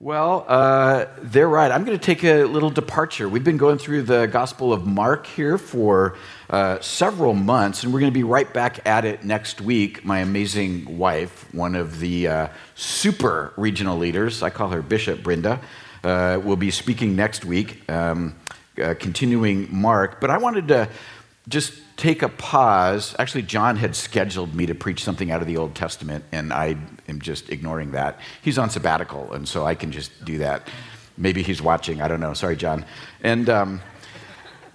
Well, uh, they're right. I'm going to take a little departure. We've been going through the Gospel of Mark here for uh, several months, and we're going to be right back at it next week. My amazing wife, one of the uh, super regional leaders, I call her Bishop Brenda, uh, will be speaking next week, um, uh, continuing Mark. But I wanted to just take a pause. Actually, John had scheduled me to preach something out of the Old Testament, and I am just ignoring that. He's on sabbatical, and so I can just do that. Maybe he's watching. I don't know. Sorry, John. And um,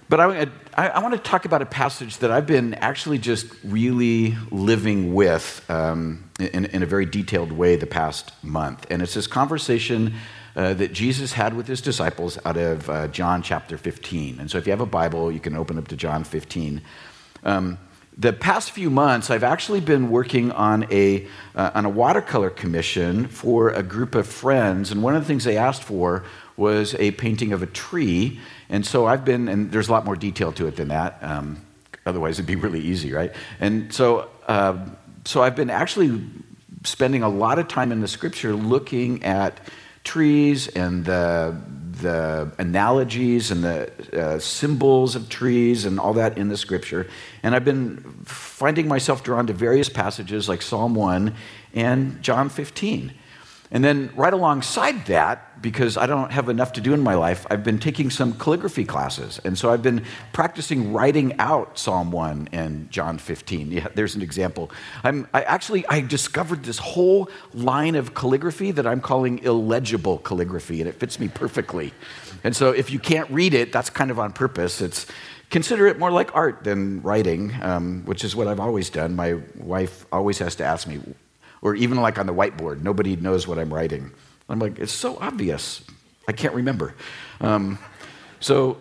but I, I, I, want to talk about a passage that I've been actually just really living with um, in, in a very detailed way the past month, and it's this conversation. Uh, that Jesus had with his disciples out of uh, John chapter 15. And so if you have a Bible, you can open up to John 15. Um, the past few months, I've actually been working on a, uh, on a watercolor commission for a group of friends, and one of the things they asked for was a painting of a tree. And so I've been, and there's a lot more detail to it than that. Um, otherwise, it'd be really easy, right? And so, uh, so I've been actually spending a lot of time in the scripture looking at trees and the the analogies and the uh, symbols of trees and all that in the scripture. And I've been finding myself drawn to various passages like Psalm 1 and John 15. And then, right alongside that, because I don't have enough to do in my life, I've been taking some calligraphy classes. And so I've been practicing writing out Psalm 1 and John 15. Yeah, there's an example. I'm, I actually I discovered this whole line of calligraphy that I'm calling illegible calligraphy, and it fits me perfectly. And so if you can't read it, that's kind of on purpose. It's consider it more like art than writing, um, which is what I've always done. My wife always has to ask me, or even like on the whiteboard, nobody knows what I'm writing. I'm like, it's so obvious. I can't remember. Um, so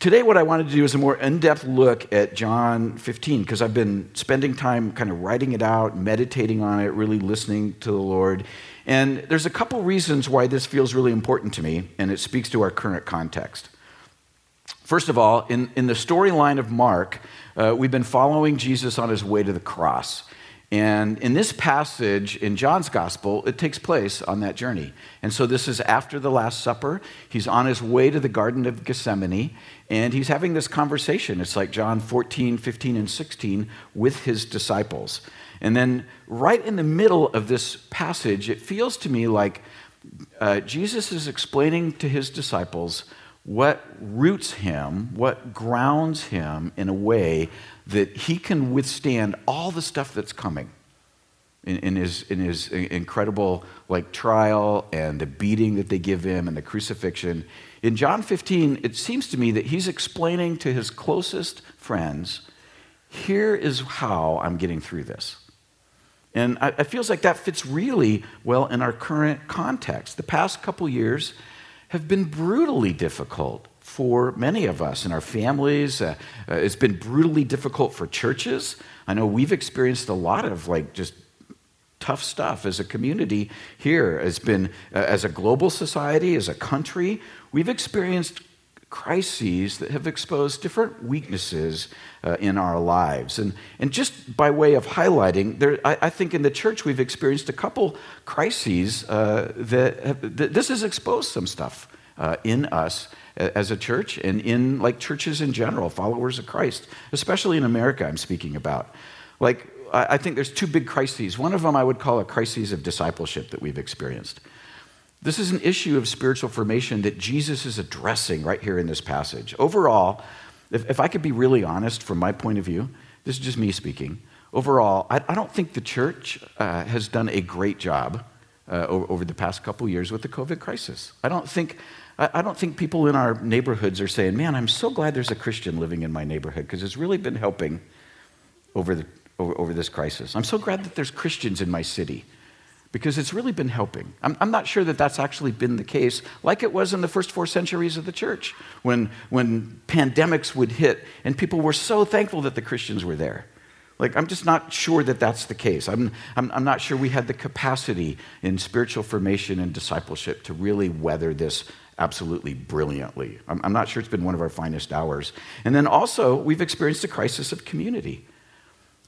today, what I wanted to do is a more in depth look at John 15, because I've been spending time kind of writing it out, meditating on it, really listening to the Lord. And there's a couple reasons why this feels really important to me, and it speaks to our current context. First of all, in, in the storyline of Mark, uh, we've been following Jesus on his way to the cross. And in this passage in John's gospel, it takes place on that journey. And so this is after the Last Supper. He's on his way to the Garden of Gethsemane, and he's having this conversation. It's like John 14, 15, and 16 with his disciples. And then, right in the middle of this passage, it feels to me like uh, Jesus is explaining to his disciples what roots him, what grounds him in a way that he can withstand all the stuff that's coming in, in, his, in his incredible like trial and the beating that they give him and the crucifixion. In John 15, it seems to me that he's explaining to his closest friends, here is how I'm getting through this. And it feels like that fits really well in our current context. The past couple years have been brutally difficult for many of us in our families. Uh, uh, it's been brutally difficult for churches. I know we've experienced a lot of like just tough stuff as a community here. It's been, uh, as a global society, as a country, we've experienced crises that have exposed different weaknesses uh, in our lives. And, and just by way of highlighting, there, I, I think in the church we've experienced a couple crises uh, that, have, this has exposed some stuff uh, in us as a church and in like churches in general, followers of Christ, especially in America, I'm speaking about. Like, I think there's two big crises. One of them I would call a crisis of discipleship that we've experienced. This is an issue of spiritual formation that Jesus is addressing right here in this passage. Overall, if, if I could be really honest from my point of view, this is just me speaking. Overall, I, I don't think the church uh, has done a great job uh, over, over, the past couple years with the COVID crisis. I don't think I don't think people in our neighborhoods are saying, man, I'm so glad there's a Christian living in my neighborhood because it's really been helping over, the, over, over, this crisis. I'm so glad that there's Christians in my city because it's really been helping. I'm, I'm, not sure that that's actually been the case like it was in the first four centuries of the church when, when pandemics would hit and people were so thankful that the Christians were there. Like, I'm just not sure that that's the case. I'm, I'm, I'm, not sure we had the capacity in spiritual formation and discipleship to really weather this absolutely brilliantly. I'm, I'm not sure it's been one of our finest hours. And then also, we've experienced a crisis of community.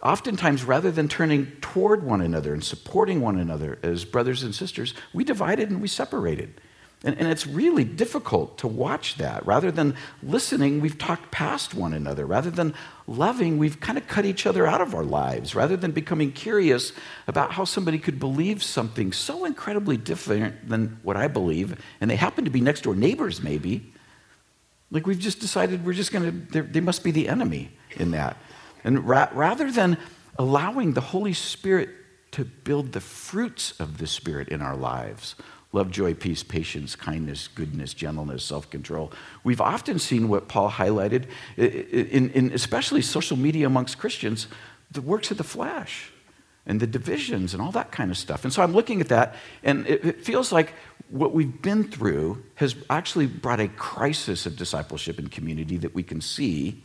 Oftentimes, rather than turning toward one another and supporting one another as brothers and sisters, we divided and we separated. And, and, it's really difficult to watch that. Rather than listening, we've talked past one another. Rather than loving, we've kind of cut each other out of our lives. Rather than becoming curious about how somebody could believe something so incredibly different than what I believe, and they happen to be next door neighbors, maybe. Like we've just decided we're just going to, they must be the enemy in that. And ra- rather than allowing the Holy Spirit to build the fruits of the Spirit in our lives, love, joy, peace, patience, kindness, goodness, gentleness, self control. We've often seen what Paul highlighted, in, in, especially social media amongst Christians, the works of the flesh and the divisions and all that kind of stuff. And so I'm looking at that, and it, it feels like what we've been through has actually brought a crisis of discipleship and community that we can see.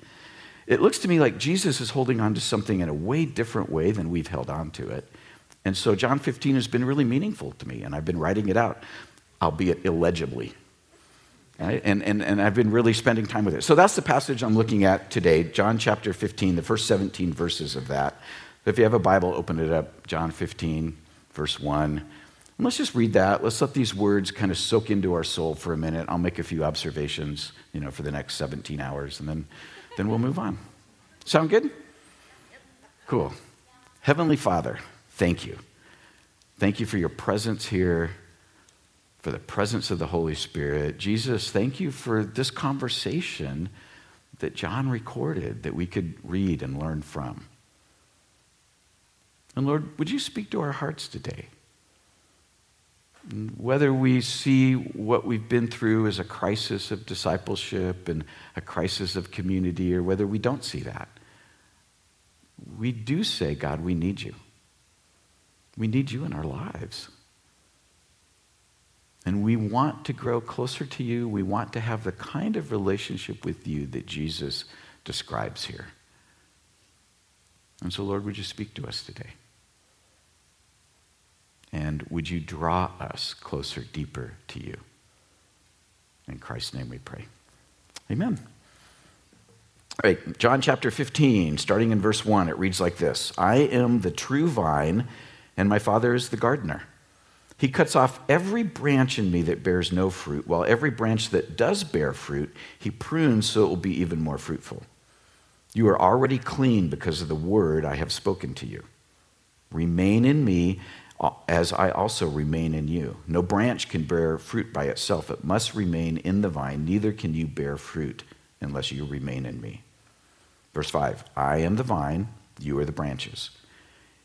It looks to me like Jesus is holding on to something in a way different way than we've held on to it. And so John 15 has been really meaningful to me, and I've been writing it out, albeit illegibly. Right? And, and, and I've been really spending time with it. So that's the passage I'm looking at today, John chapter 15, the first 17 verses of that. If you have a Bible, open it up, John 15, verse 1. And let's just read that. Let's let these words kind of soak into our soul for a minute. I'll make a few observations, you know, for the next 17 hours, and then, then we'll move on. Sound good? Cool. Heavenly Father, thank you. Thank you for your presence here, for the presence of the Holy Spirit. Jesus, thank you for this conversation that John recorded that we could read and learn from. And Lord, would you speak to our hearts today? Whether we see what we've been through as a crisis of discipleship and a crisis of community, or whether we don't see that, we do say, God, we need you. We need you in our lives. And we want to grow closer to you. We want to have the kind of relationship with you that Jesus describes here. And so, Lord, would you speak to us today? And would you draw us closer, deeper to you? In Christ's name we pray. Amen. All right, John chapter 15, starting in verse 1, it reads like this I am the true vine and my Father is the gardener. He cuts off every branch in me that bears no fruit, while every branch that does bear fruit, he prunes so it will be even more fruitful. You are already clean because of the word I have spoken to you. Remain in me uh, as I also remain in you. No branch can bear fruit by itself, it must remain in the vine. Neither can you bear fruit unless you remain in me. Verse 5 I am the vine, you are the branches.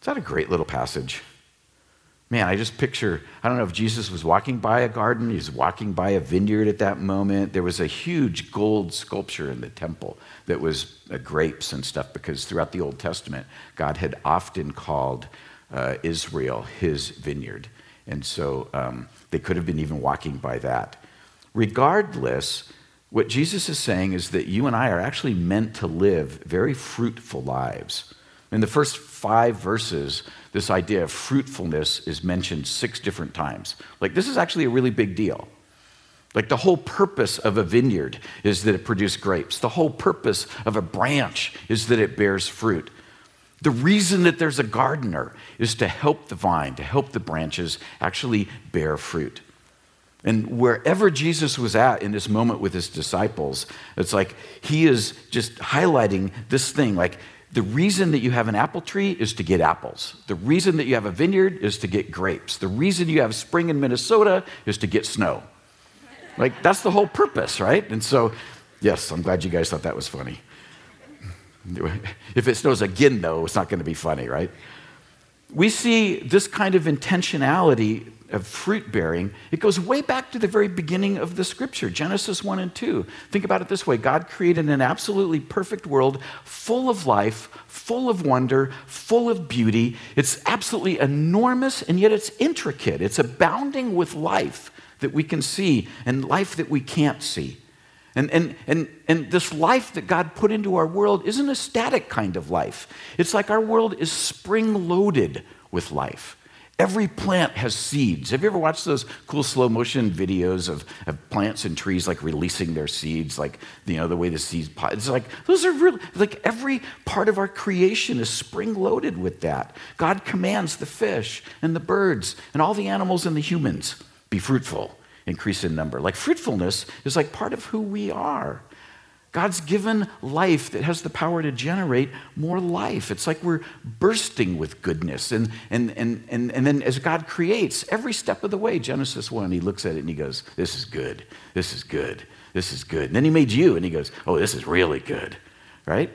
Is that a great little passage? Man, I just picture, I don't know if Jesus was walking by a garden, he was walking by a vineyard at that moment. There was a huge gold sculpture in the temple that was uh, grapes and stuff because throughout the Old Testament, God had often called uh, Israel his vineyard. And so um, they could have been even walking by that. Regardless, what Jesus is saying is that you and I are actually meant to live very fruitful lives. In the first five verses, this idea of fruitfulness is mentioned six different times. Like, this is actually a really big deal. Like the whole purpose of a vineyard is that it produces grapes. The whole purpose of a branch is that it bears fruit. The reason that there's a gardener is to help the vine, to help the branches actually bear fruit. And wherever Jesus was at in this moment with his disciples, it's like he is just highlighting this thing like the reason that you have an apple tree is to get apples. The reason that you have a vineyard is to get grapes. The reason you have spring in Minnesota is to get snow. Like, that's the whole purpose, right? And so, yes, I'm glad you guys thought that was funny. If it snows again, though, it's not going to be funny, right? We see this kind of intentionality of fruit bearing, it goes way back to the very beginning of the scripture, Genesis 1 and 2. Think about it this way God created an absolutely perfect world full of life, full of wonder, full of beauty. It's absolutely enormous, and yet it's intricate. It's abounding with life that we can see and life that we can't see. And, and, and, and this life that God put into our world isn't a static kind of life. It's like our world is spring loaded with life. Every plant has seeds. Have you ever watched those cool slow motion videos of, of plants and trees like releasing their seeds, like you know the way the seeds Pop? It's like those are really like every part of our creation is spring loaded with that. God commands the fish and the birds and all the animals and the humans be fruitful, increase in number. Like fruitfulness is like part of who we are. God's given life that has the power to generate more life. It's like we're bursting with goodness. And, and, and, and, and then as God creates, every step of the way, Genesis 1, he looks at it and he goes, This is good. This is good. This is good. And then he made you and he goes, Oh, this is really good. Right?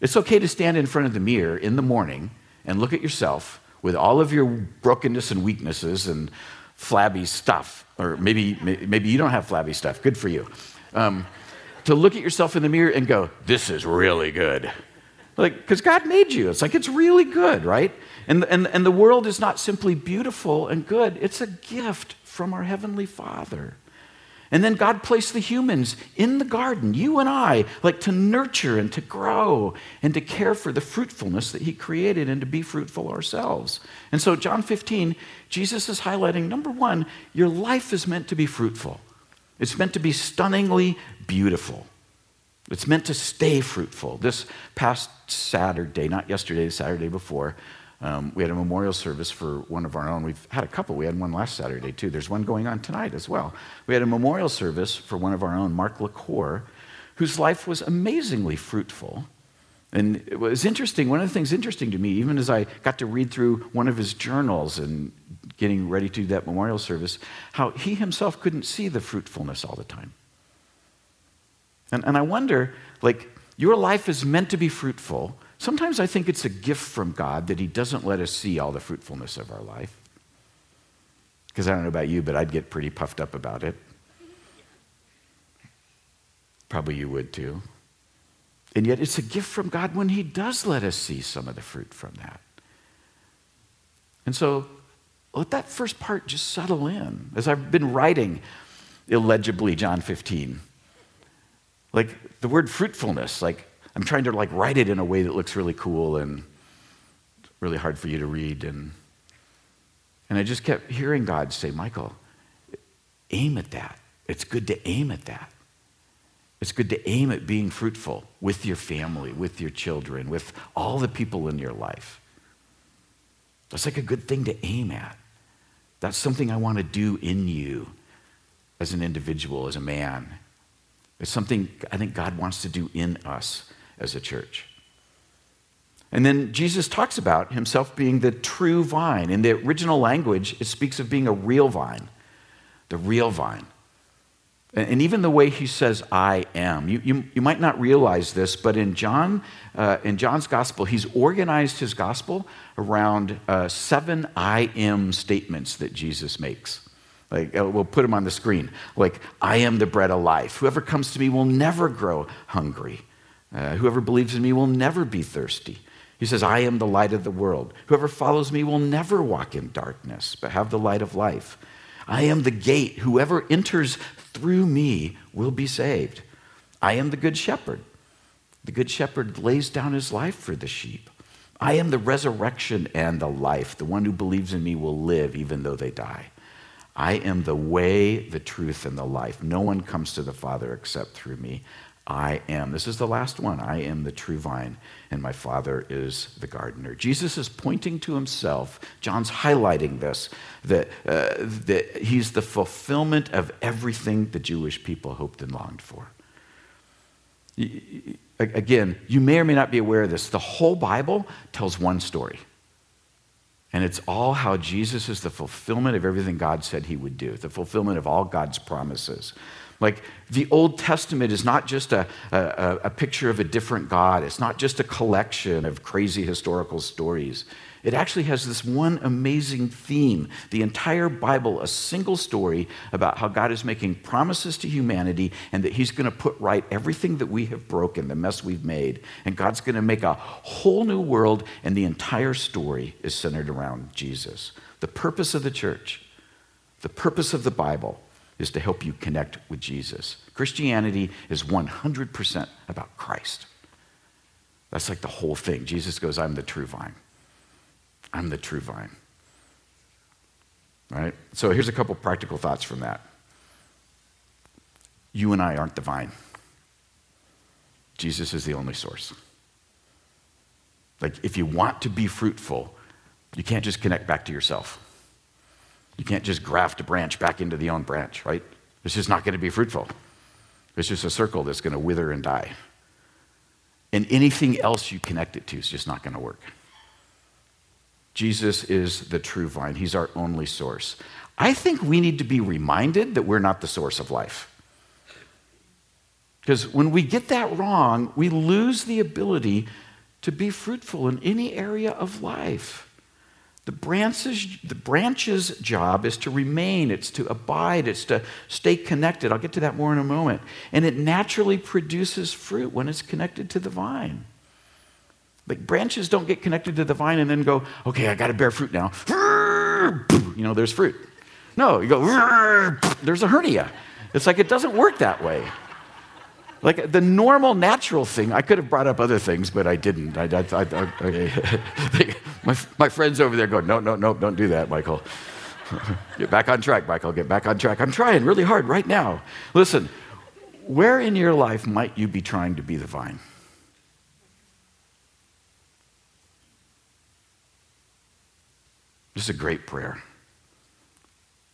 It's okay to stand in front of the mirror in the morning and look at yourself with all of your brokenness and weaknesses and flabby stuff. Or maybe, maybe you don't have flabby stuff. Good for you. Um, to look at yourself in the mirror and go, This is really good. Like, because God made you. It's like it's really good, right? And, and, and the world is not simply beautiful and good, it's a gift from our Heavenly Father. And then God placed the humans in the garden, you and I, like to nurture and to grow and to care for the fruitfulness that He created and to be fruitful ourselves. And so, John 15, Jesus is highlighting number one, your life is meant to be fruitful. It's meant to be stunningly beautiful. It's meant to stay fruitful. This past Saturday, not yesterday, the Saturday before, um, we had a memorial service for one of our own. We've had a couple. We had one last Saturday, too. There's one going on tonight as well. We had a memorial service for one of our own, Mark LaCour, whose life was amazingly fruitful. And it was interesting. One of the things interesting to me, even as I got to read through one of his journals and getting ready to do that memorial service, how he himself couldn't see the fruitfulness all the time. And, and I wonder, like, your life is meant to be fruitful. Sometimes I think it's a gift from God that He doesn't let us see all the fruitfulness of our life. Because I don't know about you, but I'd get pretty puffed up about it. Probably you would too. And yet it's a gift from God when He does let us see some of the fruit from that. And so let that first part just settle in. As I've been writing illegibly John 15, like the word fruitfulness, like I'm trying to like write it in a way that looks really cool and really hard for you to read. And, and I just kept hearing God say, Michael, aim at that. It's good to aim at that. It's good to aim at being fruitful with your family, with your children, with all the people in your life. That's like a good thing to aim at. That's something I want to do in you as an individual, as a man. It's something I think God wants to do in us as a church. And then Jesus talks about himself being the true vine. In the original language, it speaks of being a real vine, the real vine. And even the way he says, I am. You, you, you might not realize this, but in, John, uh, in John's gospel, he's organized his gospel around uh, seven I am statements that Jesus makes. Like, uh, we'll put them on the screen. Like, I am the bread of life. Whoever comes to me will never grow hungry. Uh, whoever believes in me will never be thirsty. He says, I am the light of the world. Whoever follows me will never walk in darkness, but have the light of life. I am the gate. Whoever enters through me will be saved. I am the good shepherd. The good shepherd lays down his life for the sheep. I am the resurrection and the life. The one who believes in me will live even though they die. I am the way, the truth, and the life. No one comes to the Father except through me. I am. This is the last one. I am the true vine, and my Father is the gardener. Jesus is pointing to himself. John's highlighting this that, uh, that he's the fulfillment of everything the Jewish people hoped and longed for. Again, you may or may not be aware of this. The whole Bible tells one story. And it's all how Jesus is the fulfillment of everything God said he would do, the fulfillment of all God's promises. Like the Old Testament is not just a, a, a, picture of a different God, it's not just a collection of crazy historical stories. It actually has this one amazing theme. The entire Bible, a single story about how God is making promises to humanity and that He's going to put right everything that we have broken, the mess we've made. And God's going to make a whole new world, and the entire story is centered around Jesus. The purpose of the church, the purpose of the Bible is to help you connect with Jesus. Christianity is 100% about Christ. That's like the whole thing. Jesus goes, I'm the true vine. I'm the true vine. Right? So here's a couple practical thoughts from that. You and I aren't the vine. Jesus is the only source. Like, if you want to be fruitful, you can't just connect back to yourself. You can't just graft a branch back into the own branch, right? It's just not going to be fruitful. It's just a circle that's going to wither and die. And anything else you connect it to is just not going to work. Jesus is the true vine, He's our only source. I think we need to be reminded that we're not the source of life. Because when we get that wrong, we lose the ability to be fruitful in any area of life. The branches, the branch's job is to remain, it's to abide, it's to stay connected. I'll get to that more in a moment. And it naturally produces fruit when it's connected to the vine. Like branches don't get connected to the vine and then go, okay, I got to bear fruit now. You know, there's fruit. No, you go, there's a hernia. It's like it doesn't work that way. Like the normal, natural thing, I could have brought up other things, but I didn't. I, I, I, okay. my, my friends over there go, no, no, no, don't do that, Michael. Get back on track, Michael. Get back on track. I'm trying really hard right now. Listen, where in your life might you be trying to be the vine? This is a great prayer.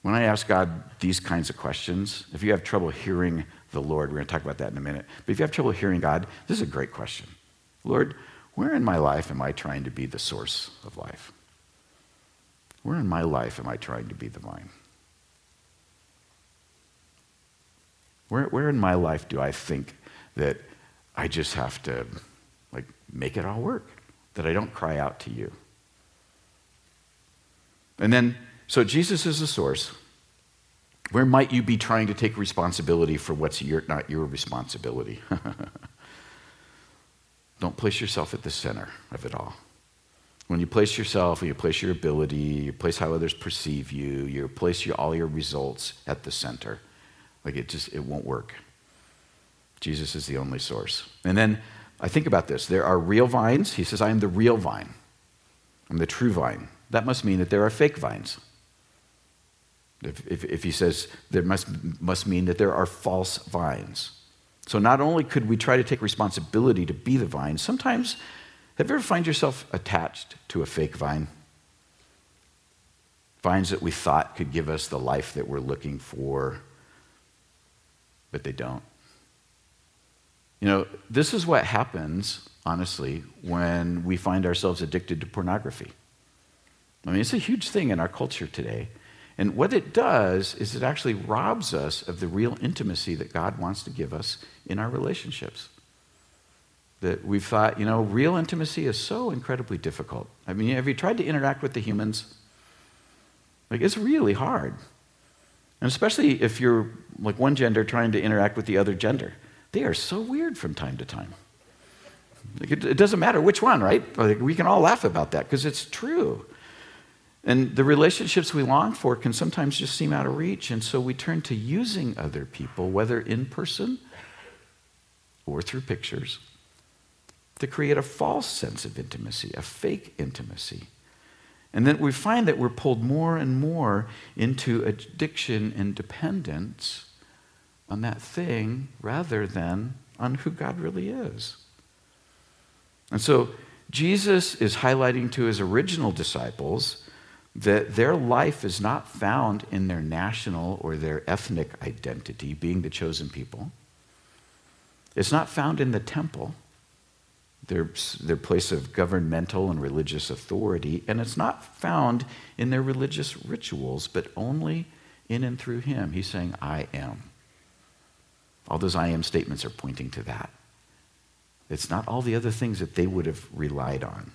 When I ask God these kinds of questions, if you have trouble hearing the Lord. We're going to talk about that in a minute. But if you have trouble hearing God, this is a great question. Lord, where in my life am I trying to be the source of life? Where in my life am I trying to be the vine? Where, where in my life do I think that I just have to like make it all work? That I don't cry out to you? And then, so Jesus is the source. Where might you be trying to take responsibility for what's your, not your responsibility? Don't place yourself at the center of it all. When you place yourself, when you place your ability, you place how others perceive you, you place your, all your results at the center. Like it just, it won't work. Jesus is the only source. And then I think about this. There are real vines. He says, I am the real vine. I'm the true vine. That must mean that there are fake vines. If, if, if, he says there must, must mean that there are false vines. So not only could we try to take responsibility to be the vine, sometimes, have you ever find yourself attached to a fake vine? Vines that we thought could give us the life that we're looking for, but they don't. You know, this is what happens, honestly, when we find ourselves addicted to pornography. I mean, it's a huge thing in our culture today. And what it does is it actually robs us of the real intimacy that God wants to give us in our relationships. That we've thought, you know, real intimacy is so incredibly difficult. I mean, have you tried to interact with the humans? Like, it's really hard. And especially if you're like one gender trying to interact with the other gender. They are so weird from time to time. Like it, it, doesn't matter which one, right? Like we can all laugh about that because it's true. And the relationships we long for can sometimes just seem out of reach. And so we turn to using other people, whether in person or through pictures, to create a false sense of intimacy, a fake intimacy. And then we find that we're pulled more and more into addiction and dependence on that thing rather than on who God really is. And so Jesus is highlighting to his original disciples that their life is not found in their national or their ethnic identity, being the chosen people. It's not found in the temple their, their place of governmental and religious authority, and it's not found in their religious rituals, but only in and through Him. He's saying, I am. All those I am statements are pointing to that. It's not all the other things that they would have relied on.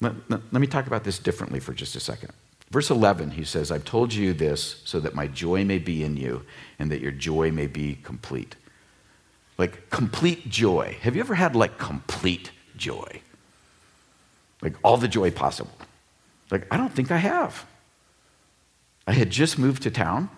Let, let, let me talk about this differently for just a second. Verse 11, he says, I've told you this so that my joy may be in you and that your joy may be complete. Like complete joy. Have you ever had like complete joy? Like all the joy possible. Like, I don't think I have. I had just moved to town.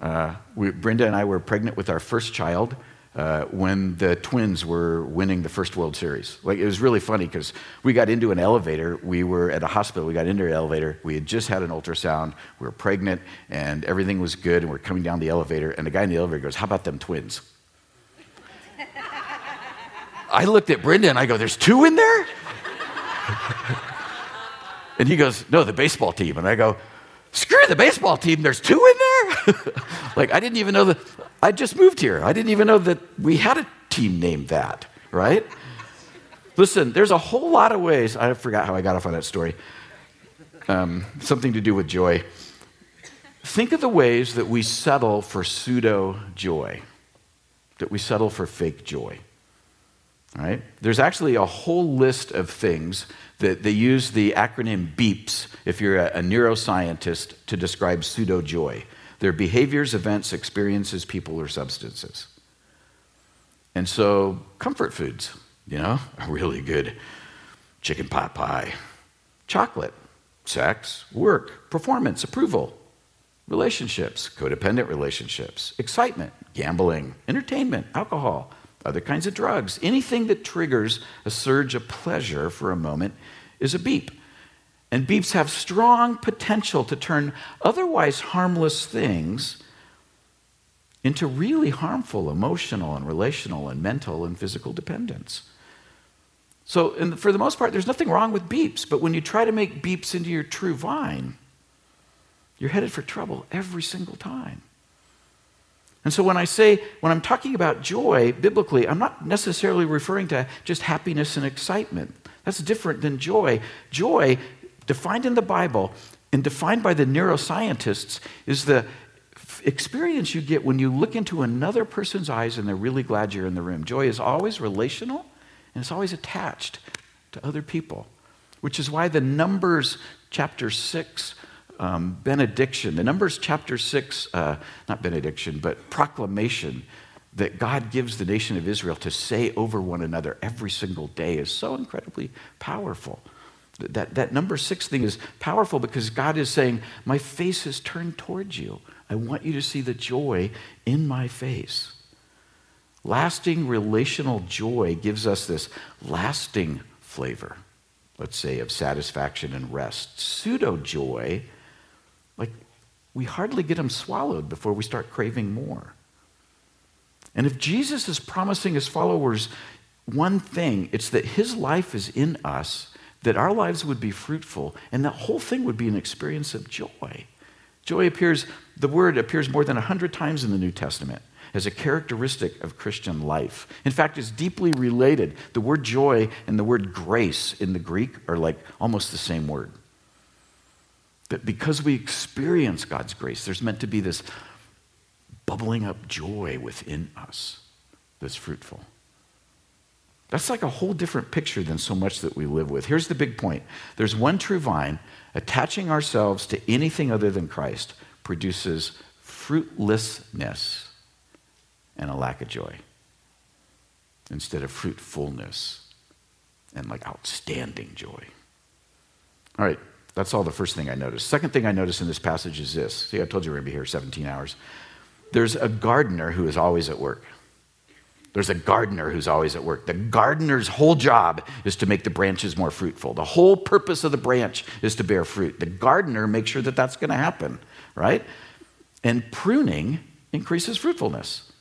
Uh, we, Brenda and I were pregnant with our first child uh, when the twins were winning the first World Series. Like, it was really funny because we got into an elevator. We were at a hospital. We got into an elevator. We had just had an ultrasound. We were pregnant, and everything was good. And we're coming down the elevator, and the guy in the elevator goes, How about them twins? I looked at Brenda and I go, There's two in there? and he goes, No, the baseball team. And I go, Screw the baseball team, there's two in there? like, I didn't even know that. I just moved here. I didn't even know that we had a team named that, right? Listen, there's a whole lot of ways. I forgot how I got off on that story. Um, something to do with joy. Think of the ways that we settle for pseudo joy, that we settle for fake joy. Right? There's actually a whole list of things that they use the acronym BEEPS if you're a, a neuroscientist to describe pseudo joy. They're behaviors, events, experiences, people, or substances. And so, comfort foods, you know, are really good. Chicken pot pie, chocolate, sex, work, performance, approval, relationships, codependent relationships, excitement, gambling, entertainment, alcohol other kinds of drugs. Anything that triggers a surge of pleasure for a moment is a beep. And beeps have strong potential to turn otherwise harmless things into really harmful emotional and relational and mental and physical dependence. So, for the most part, there's nothing wrong with beeps, but when you try to make beeps into your true vine, you're headed for trouble every single time. And so when I say, when I'm talking about joy biblically, I'm not necessarily referring to just happiness and excitement. That's different than joy. Joy, defined in the Bible and defined by the neuroscientists, is the experience you get when you look into another person's eyes and they're really glad you're in the room. Joy is always relational and it's always attached to other people, which is why the Numbers chapter 6 um, benediction, the Numbers chapter 6, uh, not benediction, but proclamation that God gives the nation of Israel to say over one another every single day is so incredibly powerful. That, that number six thing is powerful because God is saying, My face is turned towards you. I want you to see the joy in my face. Lasting relational joy gives us this lasting flavor, let's say, of satisfaction and rest. Pseudo joy like, we hardly get them swallowed before we start craving more. And if Jesus is promising his followers one thing, it's that his life is in us, that our lives would be fruitful, and that whole thing would be an experience of joy. Joy appears, the word appears more than 100 times in the New Testament as a characteristic of Christian life. In fact, it's deeply related. The word joy and the word grace in the Greek are like almost the same word. That because we experience God's grace, there's meant to be this bubbling up joy within us that's fruitful. That's like a whole different picture than so much that we live with. Here's the big point there's one true vine. Attaching ourselves to anything other than Christ produces fruitlessness and a lack of joy instead of fruitfulness and like outstanding joy. All right, that's all the first thing I noticed. Second thing I noticed in this passage is this. See, I told you we're going to be here 17 hours. There's a gardener who is always at work. There's a gardener who's always at work. The gardener's whole job is to make the branches more fruitful. The whole purpose of the branch is to bear fruit. The gardener makes sure that that's going to happen, right? And pruning increases fruitfulness.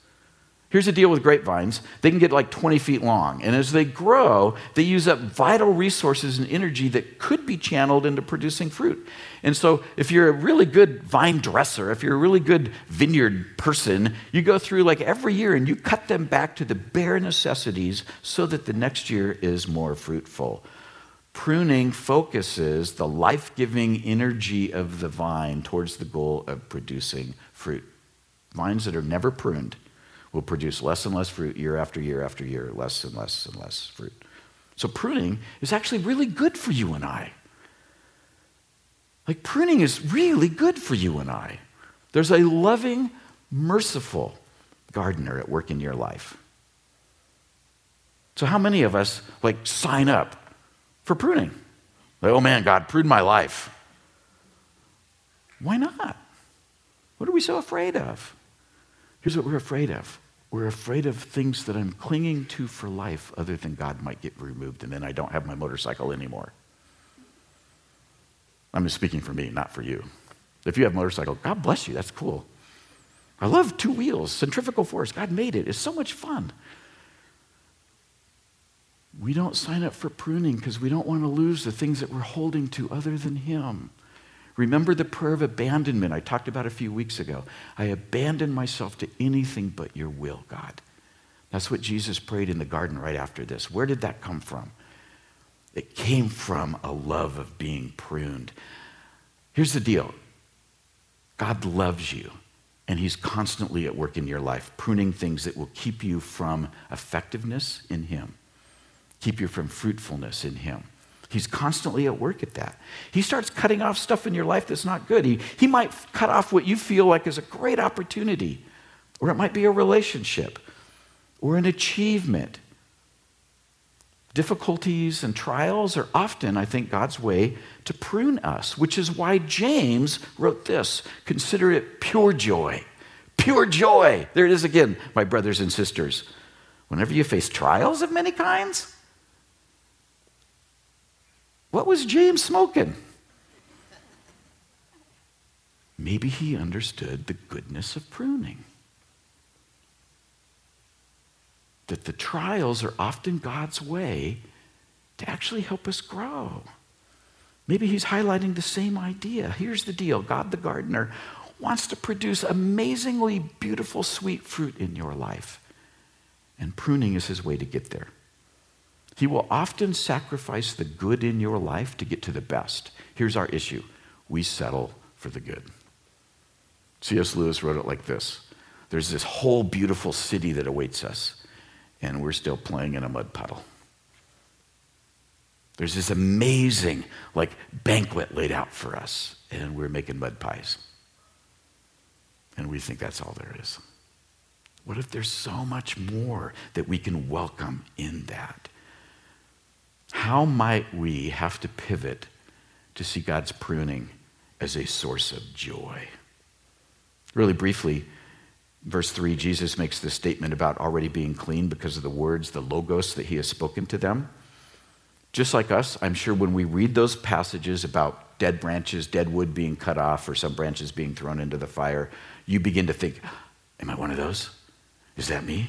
Here's the deal with grapevines they can get like 20 feet long. And as they grow, they use up vital resources and energy that could be channeled into producing fruit. And so, if you're a really good vine dresser, if you're a really good vineyard person, you go through like every year and you cut them back to the bare necessities so that the next year is more fruitful. Pruning focuses the life giving energy of the vine towards the goal of producing fruit. Vines that are never pruned will produce less and less fruit year after year after year, less and less and less fruit. So pruning is actually really good for you and I. Like pruning is really good for you and I. There's a loving, merciful gardener at work in your life. So how many of us like sign up for pruning? Like, oh man, God, prune my life. Why not? What are we so afraid of? Here's what we're afraid of we're afraid of things that I'm clinging to for life, other than God might get removed, and then I don't have my motorcycle anymore. I'm just speaking for me, not for you. If you have a motorcycle, God bless you, that's cool. I love two wheels, centrifugal force. God made it. It's so much fun. We don't sign up for pruning because we don't want to lose the things that we're holding to other than Him. Remember the prayer of abandonment I talked about a few weeks ago. I abandon myself to anything but your will, God. That's what Jesus prayed in the garden right after this. Where did that come from? It came from a love of being pruned. Here's the deal God loves you, and He's constantly at work in your life, pruning things that will keep you from effectiveness in Him, keep you from fruitfulness in Him. He's constantly at work at that. He starts cutting off stuff in your life that's not good. He, he might cut off what you feel like is a great opportunity, or it might be a relationship, or an achievement. Difficulties and trials are often, I think, God's way to prune us, which is why James wrote this Consider it pure joy. Pure joy. There it is again, my brothers and sisters. Whenever you face trials of many kinds, what was James smoking? Maybe he understood the goodness of pruning. That the trials are often God's way to actually help us grow. Maybe he's highlighting the same idea. Here's the deal God the gardener wants to produce amazingly beautiful, sweet fruit in your life. And pruning is his way to get there. He will often sacrifice the good in your life to get to the best. Here's our issue we settle for the good. C.S. Lewis wrote it like this There's this whole beautiful city that awaits us, and we're still playing in a mud puddle. There's this amazing, like, banquet laid out for us, and we're making mud pies. And we think that's all there is. What if there's so much more that we can welcome in that? How might we have to pivot to see God's pruning as a source of joy? Really briefly, verse 3, Jesus makes this statement about already being clean because of the words, the logos that he has spoken to them. Just like us, I'm sure when we read those passages about dead branches, dead wood being cut off, or some branches being thrown into the fire, you begin to think, Am I one of those? Is that me?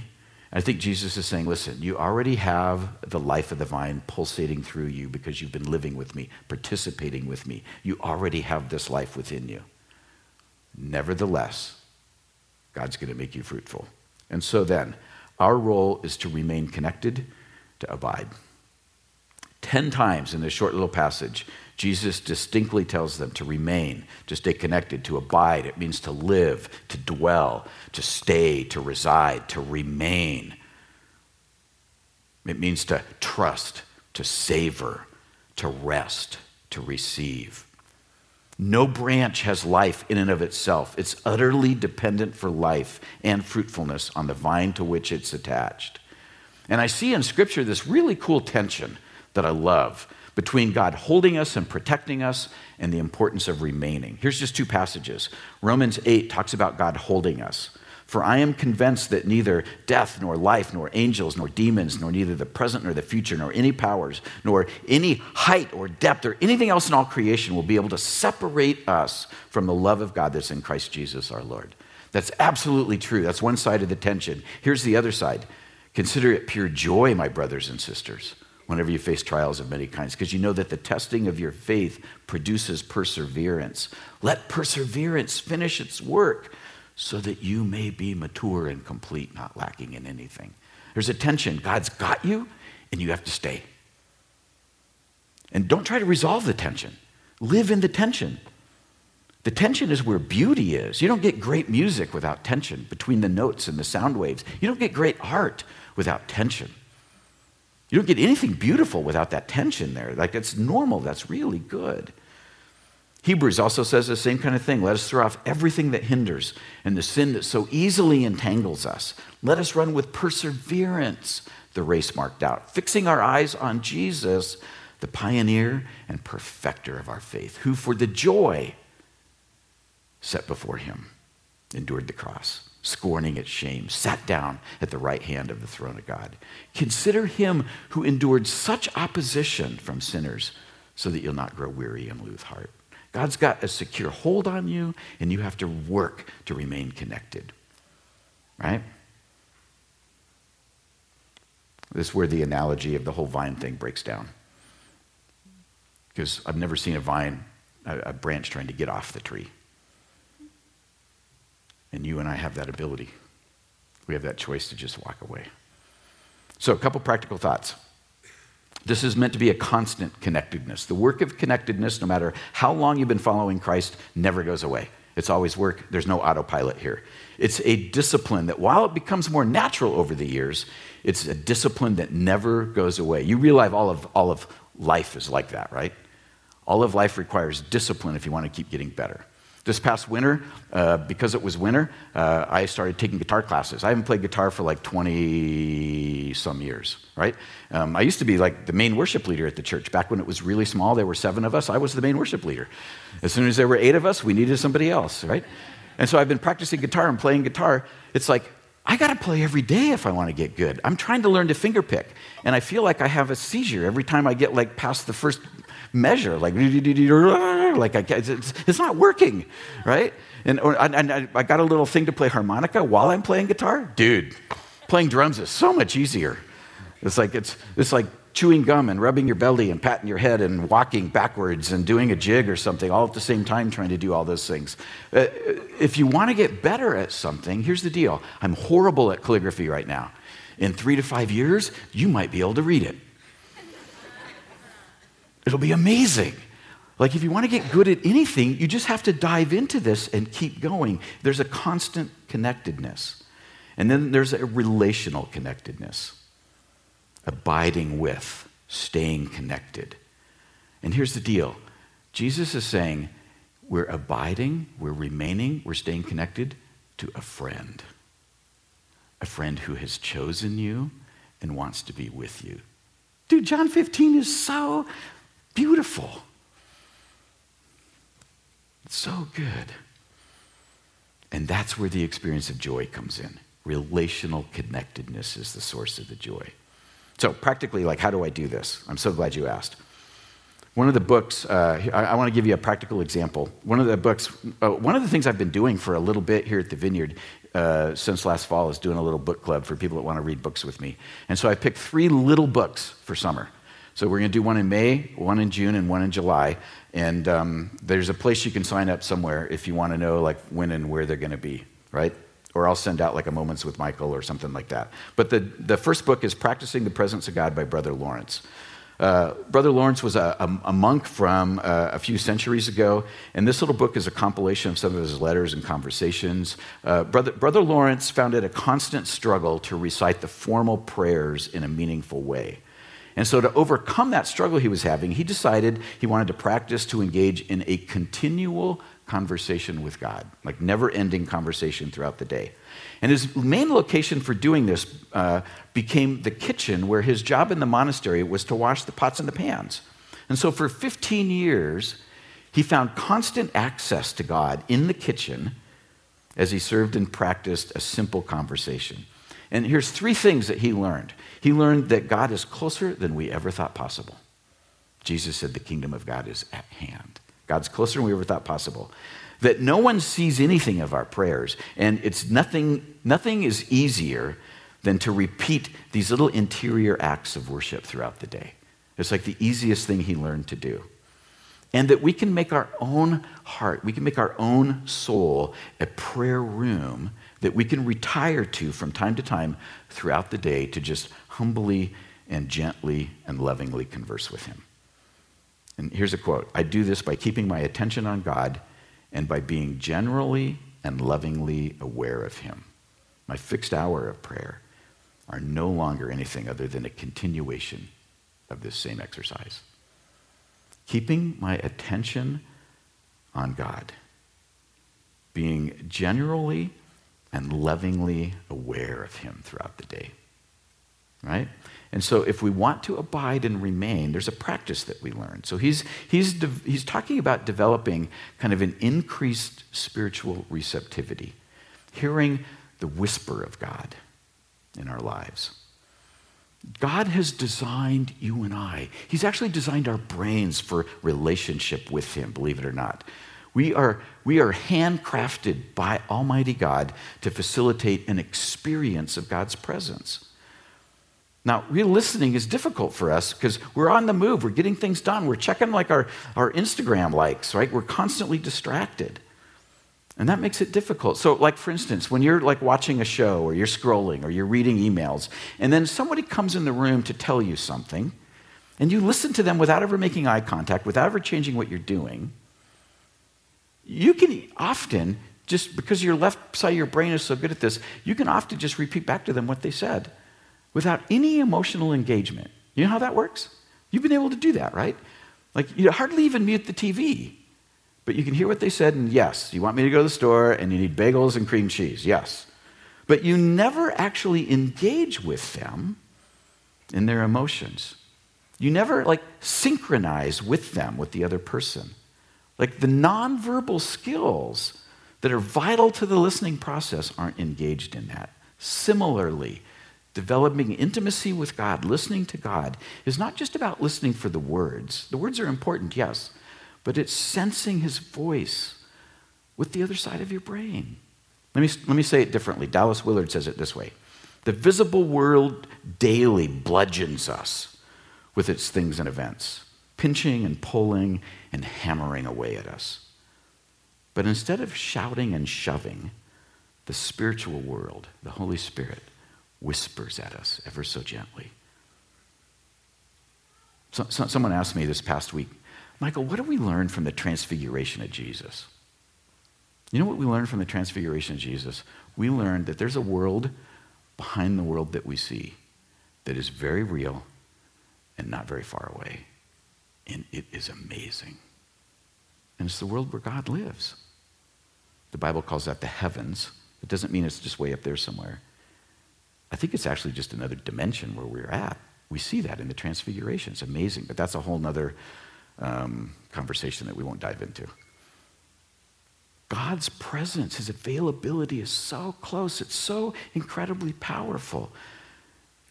I think Jesus is saying, listen, you already have the life of the vine pulsating through you because you've been living with me, participating with me. You already have this life within you. Nevertheless, God's going to make you fruitful. And so then, our role is to remain connected, to abide. Ten times in this short little passage, Jesus distinctly tells them to remain, to stay connected, to abide. It means to live, to dwell, to stay, to reside, to remain. It means to trust, to savor, to rest, to receive. No branch has life in and of itself. It's utterly dependent for life and fruitfulness on the vine to which it's attached. And I see in Scripture this really cool tension that I love between God holding us and protecting us and the importance of remaining. Here's just two passages. Romans 8 talks about God holding us. For I am convinced that neither death, nor life, nor angels, nor demons, nor neither the present nor the future, nor any powers, nor any height or depth, or anything else in all creation will be able to separate us from the love of God that's in Christ Jesus our Lord. That's absolutely true. That's one side of the tension. Here's the other side. Consider it pure joy, my brothers and sisters, whenever you face trials of many kinds, because you know that the testing of your faith produces perseverance. Let perseverance finish its work so that you may be mature and complete, not lacking in anything. There's a tension. God's got you, and you have to stay. And don't try to resolve the tension, live in the tension. The tension is where beauty is. You don't get great music without tension between the notes and the sound waves. You don't get great art without tension. You don't get anything beautiful without that tension there. Like, it's normal, that's really good. Hebrews also says the same kind of thing. Let us throw off everything that hinders and the sin that so easily entangles us. Let us run with perseverance the race marked out, fixing our eyes on Jesus, the pioneer and perfecter of our faith, who for the joy set before him endured the cross, scorning its shame, sat down at the right hand of the throne of God. Consider him who endured such opposition from sinners so that you'll not grow weary and lose heart. God's got a secure hold on you, and you have to work to remain connected. Right? This is where the analogy of the whole vine thing breaks down. Because I've never seen a vine, a, a branch trying to get off the tree. And you and I have that ability. We have that choice to just walk away. So, a couple practical thoughts. This is meant to be a constant connectedness. The work of connectedness, no matter how long you've been following Christ, never goes away. It's always work. There's no autopilot here. It's a discipline that, while it becomes more natural over the years, it's a discipline that never goes away. You realize all of, all of life is like that, right? All of life requires discipline if you want to keep getting better. This past winter, uh, because it was winter, uh, I started taking guitar classes. I haven't played guitar for like 20 some years, right? Um, I used to be like the main worship leader at the church. Back when it was really small, there were seven of us, I was the main worship leader. As soon as there were eight of us, we needed somebody else, right? And so I've been practicing guitar and playing guitar. It's like, I got to play every day if I want to get good. I'm trying to learn to fingerpick. And I feel like I have a seizure every time I get like past the first measure, like, like I, it's, it's not working, right? And, and I got a little thing to play harmonica while I'm playing guitar. Dude, playing drums is so much easier. It's like, it's, it's like chewing gum and rubbing your belly and patting your head and walking backwards and doing a jig or something all at the same time trying to do all those things. Uh, if you want to get better at something, here's the deal I'm horrible at calligraphy right now. In three to five years, you might be able to read it. It'll be amazing. Like, if you want to get good at anything, you just have to dive into this and keep going. There's a constant connectedness. And then there's a relational connectedness, abiding with, staying connected. And here's the deal Jesus is saying, we're abiding, we're remaining, we're staying connected to a friend. A friend who has chosen you and wants to be with you. Dude, John 15 is so beautiful. So good. And that's where the experience of joy comes in. Relational connectedness is the source of the joy. So, practically, like, how do I do this? I'm so glad you asked. One of the books, uh, I, I want to give you a practical example. One of the books, uh, one of the things I've been doing for a little bit here at the Vineyard uh, since last fall is doing a little book club for people that want to read books with me. And so I picked three little books for summer. So we're going to do one in May, one in June, and one in July. And um, there's a place you can sign up somewhere if you want to know like when and where they're going to be, right? Or I'll send out like a Moments with Michael or something like that. But the, the first book is Practicing the Presence of God by Brother Lawrence. Uh, Brother Lawrence was a, a, a monk from uh, a few centuries ago, and this little book is a compilation of some of his letters and conversations. Uh, Brother, Brother Lawrence found it a constant struggle to recite the formal prayers in a meaningful way. And so, to overcome that struggle he was having, he decided he wanted to practice to engage in a continual conversation with God, like never ending conversation throughout the day. And his main location for doing this uh, became the kitchen, where his job in the monastery was to wash the pots and the pans. And so, for 15 years, he found constant access to God in the kitchen as he served and practiced a simple conversation. And here's three things that he learned. He learned that God is closer than we ever thought possible. Jesus said the kingdom of God is at hand. God's closer than we ever thought possible. That no one sees anything of our prayers, and it's nothing, nothing is easier than to repeat these little interior acts of worship throughout the day. It's like the easiest thing he learned to do. And that we can make our own heart, we can make our own soul a prayer room that we can retire to from time to time throughout the day to just humbly and gently and lovingly converse with Him. And here's a quote I do this by keeping my attention on God and by being generally and lovingly aware of Him. My fixed hour of prayer are no longer anything other than a continuation of this same exercise. Keeping my attention on God, being generally and lovingly aware of Him throughout the day. Right? And so, if we want to abide and remain, there's a practice that we learn. So, he's, he's, de- he's talking about developing kind of an increased spiritual receptivity, hearing the whisper of God in our lives. God has designed you and I. He's actually designed our brains for relationship with Him, believe it or not. We are, we are handcrafted by Almighty God to facilitate an experience of God's presence. Now, real listening is difficult for us because we're on the move, we're getting things done, we're checking like our, our Instagram likes, right? We're constantly distracted. And that makes it difficult. So, like for instance, when you're like watching a show or you're scrolling or you're reading emails, and then somebody comes in the room to tell you something, and you listen to them without ever making eye contact, without ever changing what you're doing, you can often, just because your left side of your brain is so good at this, you can often just repeat back to them what they said without any emotional engagement. You know how that works? You've been able to do that, right? Like you hardly even mute the TV but you can hear what they said, and yes, you want me to go to the store and you need bagels and cream cheese, yes. But you never actually engage with them in their emotions. You never like synchronize with them, with the other person. Like the nonverbal skills that are vital to the listening process aren't engaged in that. Similarly, developing intimacy with God, listening to God, is not just about listening for the words. The words are important, yes but it's sensing his voice with the other side of your brain. Let me, let me say it differently. Dallas Willard says it this way The visible world daily bludgeons us with its things and events, pinching and pulling and hammering away at us. But instead of shouting and shoving, the spiritual world, the Holy Spirit, whispers at us ever so gently. So, so, someone asked me this past week, Michael, what do we learn from the transfiguration of Jesus? You know what we learned from the transfiguration of Jesus? We learned that there's a world behind the world that we see that is very real and not very far away. And it is amazing. And it's the world where God lives. The Bible calls that the heavens. It doesn't mean it's just way up there somewhere. I think it's actually just another dimension where we're at. We see that in the transfiguration. It's amazing, but that's a whole other um, conversation that we won't dive into. God's presence, his availability is so close, it's so incredibly powerful.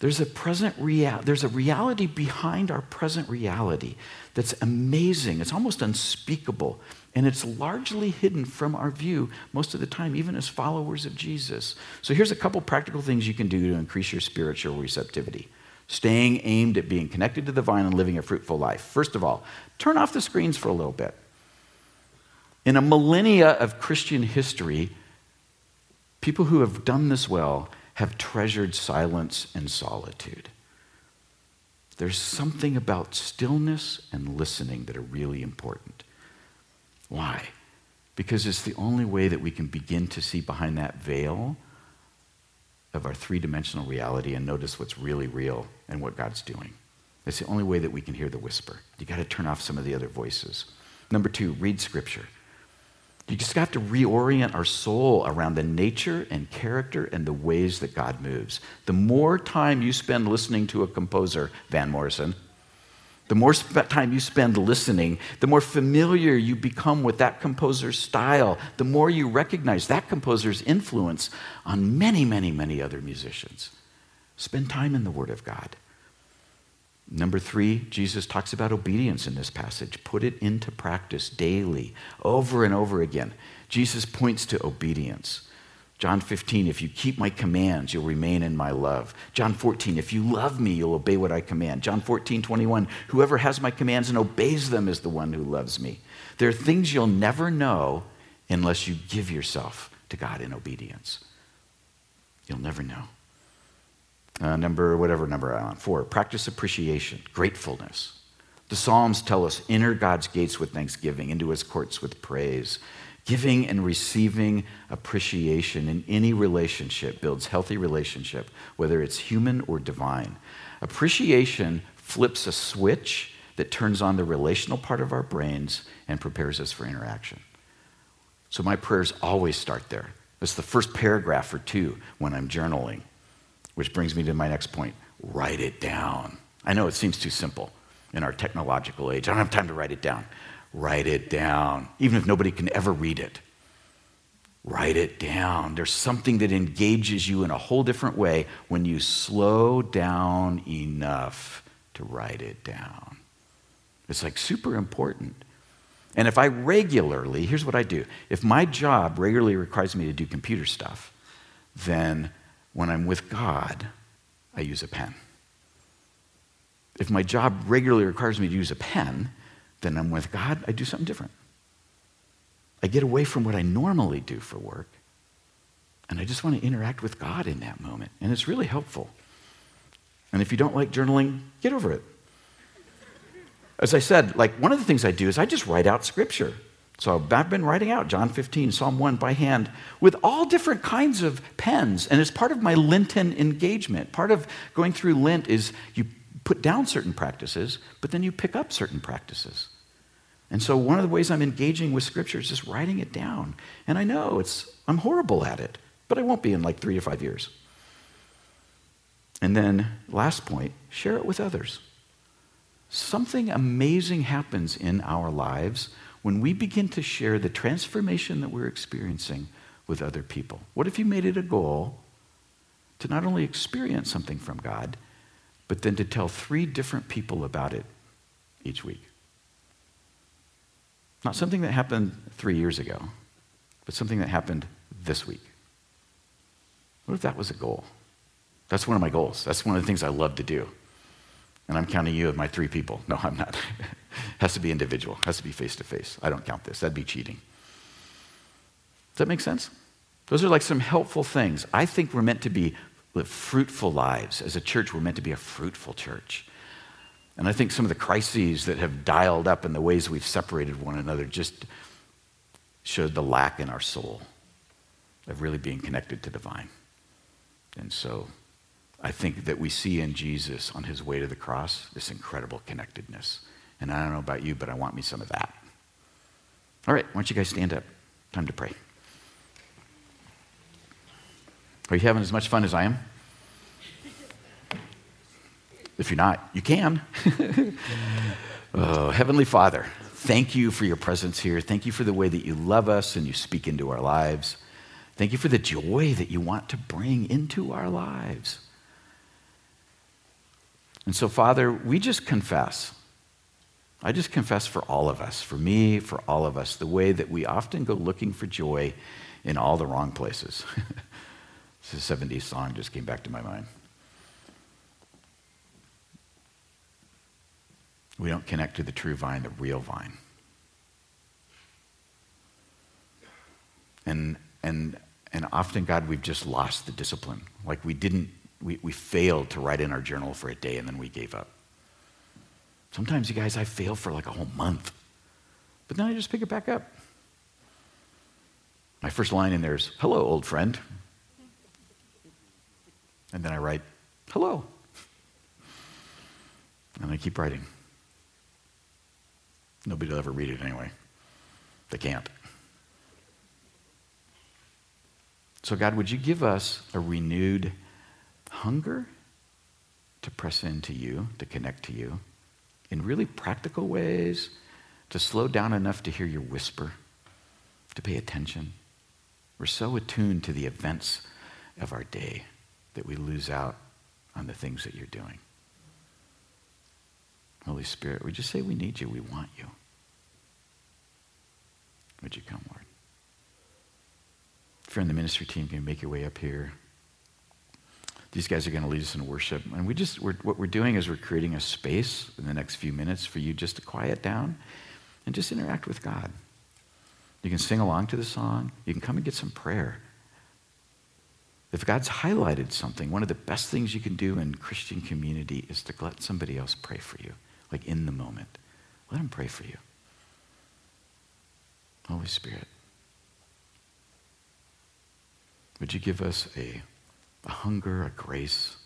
There's a present real, there's a reality behind our present reality that's amazing. It's almost unspeakable. And it's largely hidden from our view most of the time, even as followers of Jesus. So here's a couple practical things you can do to increase your spiritual receptivity staying aimed at being connected to the vine and living a fruitful life. First of all, turn off the screens for a little bit. In a millennia of Christian history, people who have done this well have treasured silence and solitude. There's something about stillness and listening that are really important. Why? Because it's the only way that we can begin to see behind that veil of our three dimensional reality and notice what's really real and what God's doing. It's the only way that we can hear the whisper. You got to turn off some of the other voices. Number two, read scripture. You just have to reorient our soul around the nature and character and the ways that God moves. The more time you spend listening to a composer, Van Morrison, The more sp- time you spend listening, the more familiar you become with that composer's style, the more you recognize that composer's influence on many, many, many other musicians. Spend time in the Word of God. Number three, Jesus talks about obedience in this passage. Put it into practice daily, over and over again. Jesus points to obedience. John 15, if you keep my commands, you'll remain in my love. John 14, if you love me, you'll obey what I command. John 14, 21, whoever has my commands and obeys them is the one who loves me. There are things you'll never know unless you give yourself to God in obedience. You'll never know. Uh, number, whatever number I'm on, four, practice appreciation, gratefulness. The Psalms tell us enter God's gates with thanksgiving, into his courts with praise. Giving and receiving appreciation in any relationship builds healthy relationship, whether it's human or divine. Appreciation flips a switch that turns on the relational part of our brains and prepares us for interaction. So my prayers always start there. It's the first paragraph or two when I'm journaling, which brings me to my next point write it down. I know it seems too simple in our technological age. I don't have time to write it down. Write it down, even if nobody can ever read it. Write it down. There's something that engages you in a whole different way when you slow down enough to write it down. It's like super important. And if I regularly, here's what I do if my job regularly requires me to do computer stuff, then when I'm with God, I use a pen. If my job regularly requires me to use a pen, then I'm with God, I do something different. I get away from what I normally do for work, and I just want to interact with God in that moment. And it's really helpful. And if you don't like journaling, get over it. As I said, like one of the things I do is I just write out scripture. So I've been writing out John 15, Psalm 1 by hand with all different kinds of pens. And it's part of my Lenten engagement. Part of going through Lent is you put down certain practices, but then you pick up certain practices. And so one of the ways I'm engaging with scripture is just writing it down. And I know it's I'm horrible at it, but I won't be in like 3 to 5 years. And then last point, share it with others. Something amazing happens in our lives when we begin to share the transformation that we're experiencing with other people. What if you made it a goal to not only experience something from God, but then to tell three different people about it each week? Not something that happened three years ago, but something that happened this week. What if that was a goal? That's one of my goals. That's one of the things I love to do. And I'm counting you as my three people. No, I'm not. has to be individual, has to be face to face. I don't count this. That'd be cheating. Does that make sense? Those are like some helpful things. I think we're meant to be live fruitful lives. As a church, we're meant to be a fruitful church. And I think some of the crises that have dialed up and the ways we've separated one another just showed the lack in our soul of really being connected to the vine. And so I think that we see in Jesus on his way to the cross this incredible connectedness. And I don't know about you, but I want me some of that. All right, why don't you guys stand up? Time to pray. Are you having as much fun as I am? If you're not, you can. oh, Heavenly Father, thank you for your presence here. Thank you for the way that you love us and you speak into our lives. Thank you for the joy that you want to bring into our lives. And so, Father, we just confess. I just confess for all of us, for me, for all of us, the way that we often go looking for joy in all the wrong places. this 70s song just came back to my mind. we don't connect to the true vine, the real vine. And, and, and often, God, we've just lost the discipline. Like we didn't, we, we failed to write in our journal for a day and then we gave up. Sometimes, you guys, I fail for like a whole month. But then I just pick it back up. My first line in there is, hello, old friend. And then I write, hello. And I keep writing. Nobody will ever read it anyway. They can't. So, God, would you give us a renewed hunger to press into you, to connect to you, in really practical ways to slow down enough to hear your whisper, to pay attention. We're so attuned to the events of our day that we lose out on the things that you're doing. Holy Spirit, would you say we need you, we want you. Would you come, Lord? In the ministry team, can you make your way up here. These guys are going to lead us in worship. And we just, we're, what we're doing is we're creating a space in the next few minutes for you just to quiet down and just interact with God. You can sing along to the song. You can come and get some prayer. If God's highlighted something, one of the best things you can do in Christian community is to let somebody else pray for you, like in the moment. Let them pray for you. Holy Spirit, would you give us a a hunger, a grace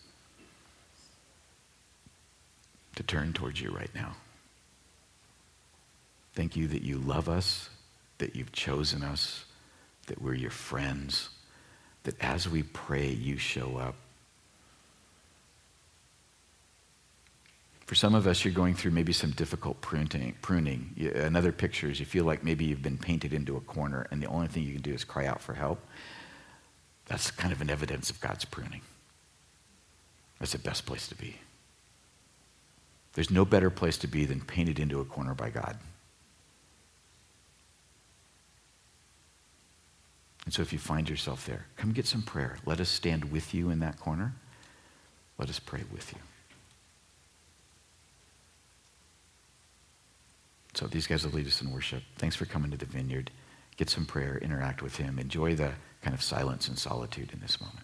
to turn towards you right now. Thank you that you love us, that you've chosen us, that we're your friends, that as we pray, you show up. For some of us, you're going through maybe some difficult pruning. pruning. Another picture is you feel like maybe you've been painted into a corner and the only thing you can do is cry out for help. That's kind of an evidence of God's pruning. That's the best place to be. There's no better place to be than painted into a corner by God. And so if you find yourself there, come get some prayer. Let us stand with you in that corner. Let us pray with you. So these guys will lead us in worship. Thanks for coming to the vineyard. Get some prayer, interact with him, enjoy the kind of silence and solitude in this moment.